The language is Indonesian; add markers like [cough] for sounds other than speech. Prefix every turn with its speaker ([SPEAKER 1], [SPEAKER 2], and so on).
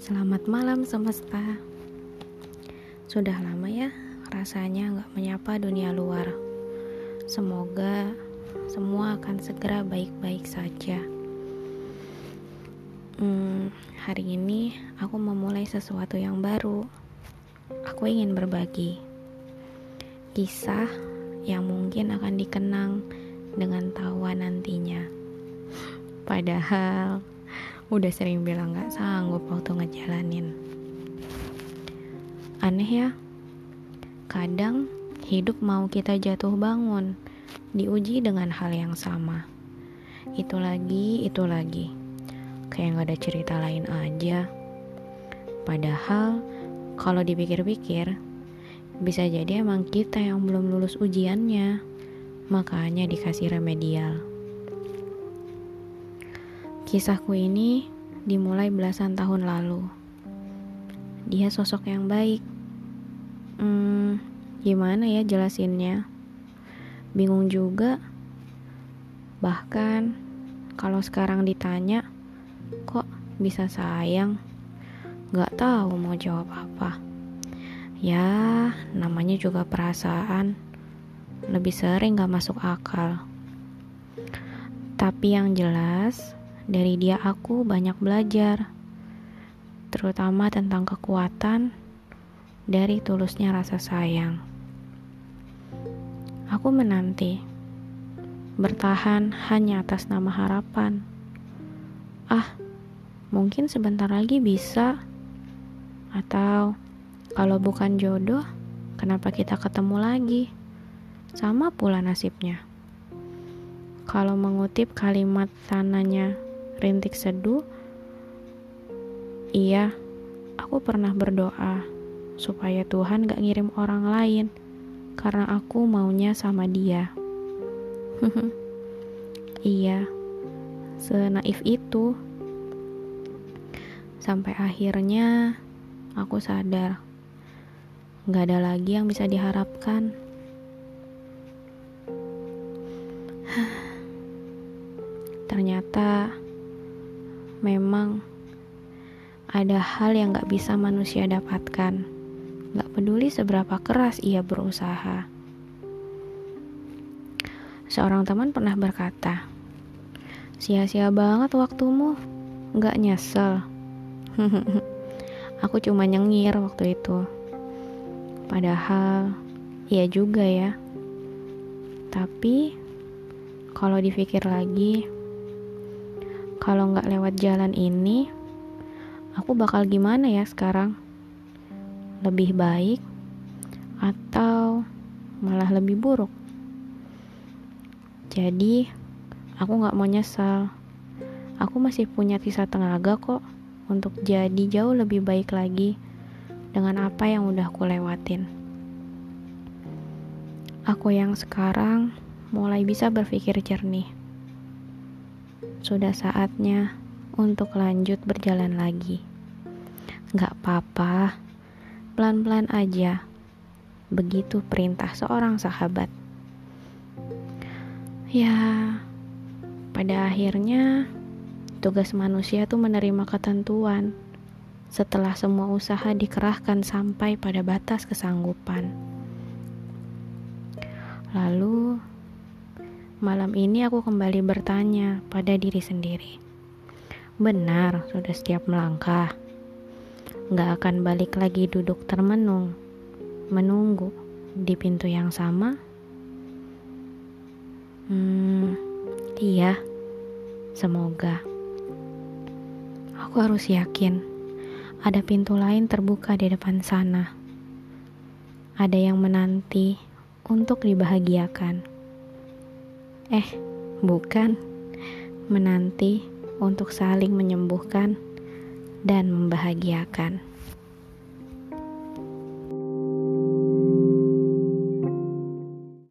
[SPEAKER 1] Selamat malam semesta. Sudah lama ya rasanya gak menyapa dunia luar. Semoga semua akan segera baik-baik saja. Hmm, Hari ini aku memulai sesuatu yang baru. Aku ingin berbagi Kisah yang mungkin akan dikenang dengan tawa nantinya. Padahal udah sering bilang gak sanggup waktu ngejalanin. Aneh ya, kadang hidup mau kita jatuh bangun, diuji dengan hal yang sama. Itu lagi, itu lagi. Kayak gak ada cerita lain aja. Padahal, kalau dipikir-pikir, bisa jadi emang kita yang belum lulus ujiannya, makanya dikasih remedial. Kisahku ini dimulai belasan tahun lalu. Dia sosok yang baik. Hmm, gimana ya jelasinnya? Bingung juga. Bahkan kalau sekarang ditanya, kok bisa sayang? Gak tahu mau jawab apa. Ya, namanya juga perasaan. Lebih sering gak masuk akal. Tapi yang jelas, dari dia aku banyak belajar, terutama tentang kekuatan dari tulusnya rasa sayang. Aku menanti, bertahan hanya atas nama harapan. Ah, mungkin sebentar lagi bisa. Atau kalau bukan jodoh, kenapa kita ketemu lagi? Sama pula nasibnya. Kalau mengutip kalimat tanahnya rintik seduh, iya, aku pernah berdoa supaya Tuhan gak ngirim orang lain karena aku maunya sama dia. [laughs] iya, senaif itu. Sampai akhirnya aku sadar gak ada lagi yang bisa diharapkan. [sighs] Ternyata memang ada hal yang gak bisa manusia dapatkan. Gak peduli seberapa keras ia berusaha. Seorang teman pernah berkata, sia-sia banget waktumu, gak nyesel. [laughs] Aku cuma nyengir waktu itu. Padahal, iya juga ya. Tapi, kalau dipikir lagi, kalau nggak lewat jalan ini, aku bakal gimana ya sekarang? Lebih baik atau malah lebih buruk? Jadi, aku nggak mau nyesal. Aku masih punya sisa tenaga kok untuk jadi jauh lebih baik lagi dengan apa yang udah aku lewatin. Aku yang sekarang mulai bisa berpikir jernih sudah saatnya untuk lanjut berjalan lagi. Gak apa-apa, pelan-pelan aja. Begitu perintah seorang sahabat. Ya, pada akhirnya tugas manusia tuh menerima ketentuan setelah semua usaha dikerahkan sampai pada batas kesanggupan. Lalu Malam ini aku kembali bertanya pada diri sendiri. Benar, sudah setiap melangkah. Gak akan balik lagi duduk termenung, menunggu di pintu yang sama. Hmm, iya, semoga. Aku harus yakin ada pintu lain terbuka di depan sana. Ada yang menanti untuk dibahagiakan. Eh, bukan. Menanti untuk saling menyembuhkan dan membahagiakan.